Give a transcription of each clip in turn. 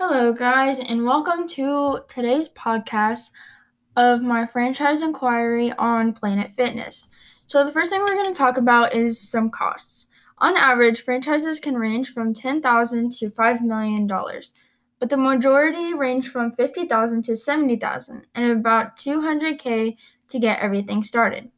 Hello, guys, and welcome to today's podcast of my franchise inquiry on Planet Fitness. So, the first thing we're going to talk about is some costs. On average, franchises can range from 10,000 to $5 million, but the majority range from 50,000 to 70,000 and about 200K to get everything started.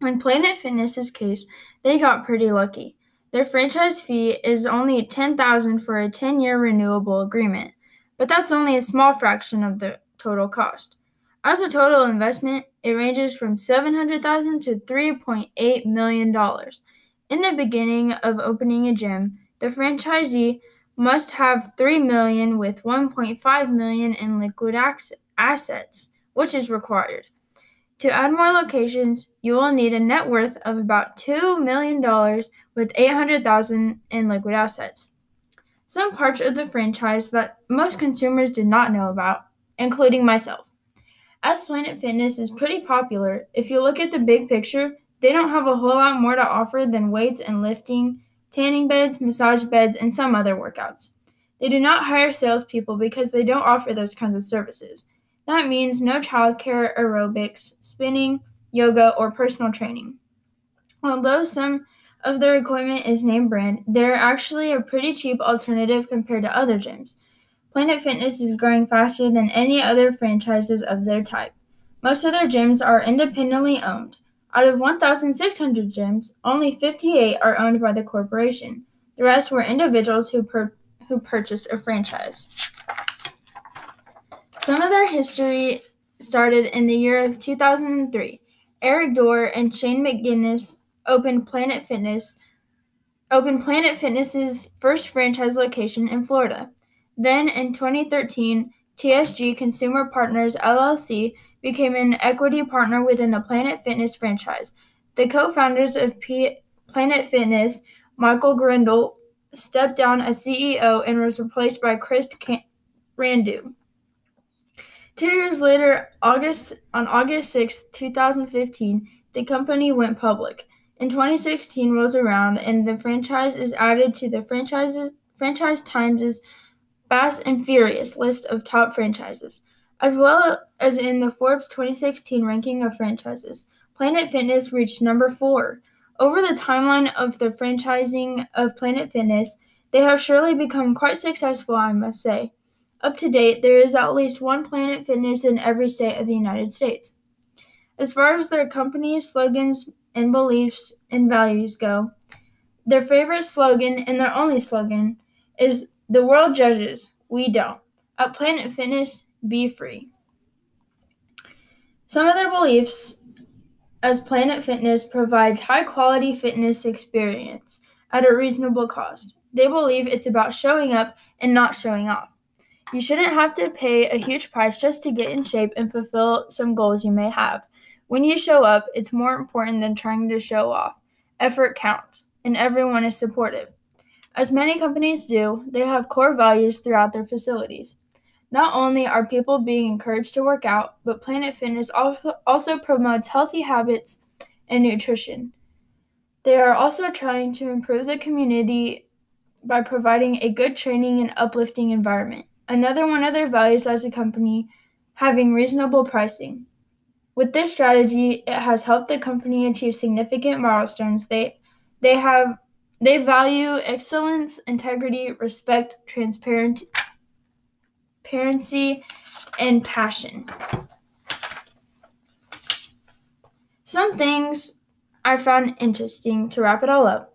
In Planet Fitness's case, they got pretty lucky. Their franchise fee is only 10000 for a 10-year renewable agreement, but that's only a small fraction of the total cost. As a total investment, it ranges from 700,000 to 3.8 million dollars. In the beginning of opening a gym, the franchisee must have 3 million with 1.5 million in liquid assets, which is required. To add more locations, you will need a net worth of about $2 million with 800,000 in liquid assets. Some parts of the franchise that most consumers did not know about, including myself. As Planet Fitness is pretty popular, if you look at the big picture, they don't have a whole lot more to offer than weights and lifting, tanning beds, massage beds, and some other workouts. They do not hire salespeople because they don't offer those kinds of services. That means no childcare, aerobics, spinning, yoga, or personal training. Although some of their equipment is name brand, they're actually a pretty cheap alternative compared to other gyms. Planet Fitness is growing faster than any other franchises of their type. Most of their gyms are independently owned. Out of 1,600 gyms, only 58 are owned by the corporation. The rest were individuals who, per- who purchased a franchise. Some of their history started in the year of 2003. Eric Dorr and Shane McGinnis opened Planet Fitness opened Planet Fitness's first franchise location in Florida. Then in 2013, TSG Consumer Partners LLC became an equity partner within the Planet Fitness franchise. The co-founders of P- Planet Fitness, Michael Grondahl, stepped down as CEO and was replaced by Chris Can- Rondeau. Two years later, August on August 6, 2015, the company went public. In 2016 rolls around and the franchise is added to the franchises Franchise Times' Fast and Furious list of top franchises, as well as in the Forbes 2016 ranking of franchises. Planet Fitness reached number 4. Over the timeline of the franchising of Planet Fitness, they have surely become quite successful, I must say. Up to date, there is at least one Planet Fitness in every state of the United States. As far as their company's slogans and beliefs and values go, their favorite slogan and their only slogan is The world judges, we don't. At Planet Fitness, be free. Some of their beliefs as Planet Fitness provides high quality fitness experience at a reasonable cost. They believe it's about showing up and not showing off. You shouldn't have to pay a huge price just to get in shape and fulfill some goals you may have. When you show up, it's more important than trying to show off. Effort counts, and everyone is supportive. As many companies do, they have core values throughout their facilities. Not only are people being encouraged to work out, but Planet Fitness also, also promotes healthy habits and nutrition. They are also trying to improve the community by providing a good training and uplifting environment. Another one of their values as a company, having reasonable pricing. With this strategy, it has helped the company achieve significant milestones. They they have they value excellence, integrity, respect, transparency, and passion. Some things I found interesting to wrap it all up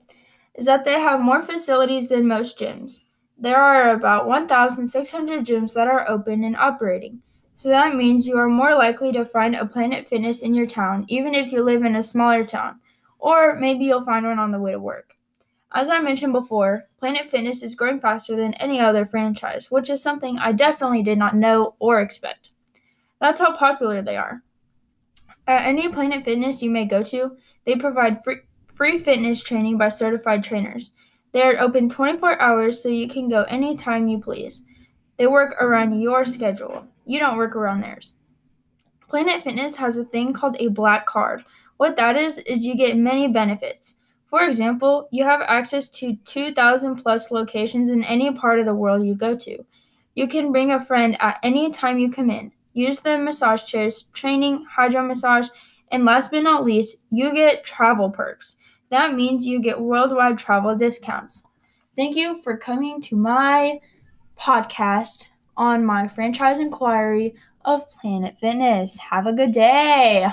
is that they have more facilities than most gyms. There are about 1,600 gyms that are open and operating. So that means you are more likely to find a Planet Fitness in your town, even if you live in a smaller town. Or maybe you'll find one on the way to work. As I mentioned before, Planet Fitness is growing faster than any other franchise, which is something I definitely did not know or expect. That's how popular they are. At any Planet Fitness you may go to, they provide free, free fitness training by certified trainers. They are open 24 hours so you can go anytime you please. They work around your schedule. You don't work around theirs. Planet Fitness has a thing called a black card. What that is, is you get many benefits. For example, you have access to 2,000 plus locations in any part of the world you go to. You can bring a friend at any time you come in. Use the massage chairs, training, hydro massage, and last but not least, you get travel perks. That means you get worldwide travel discounts. Thank you for coming to my podcast on my franchise inquiry of Planet Fitness. Have a good day.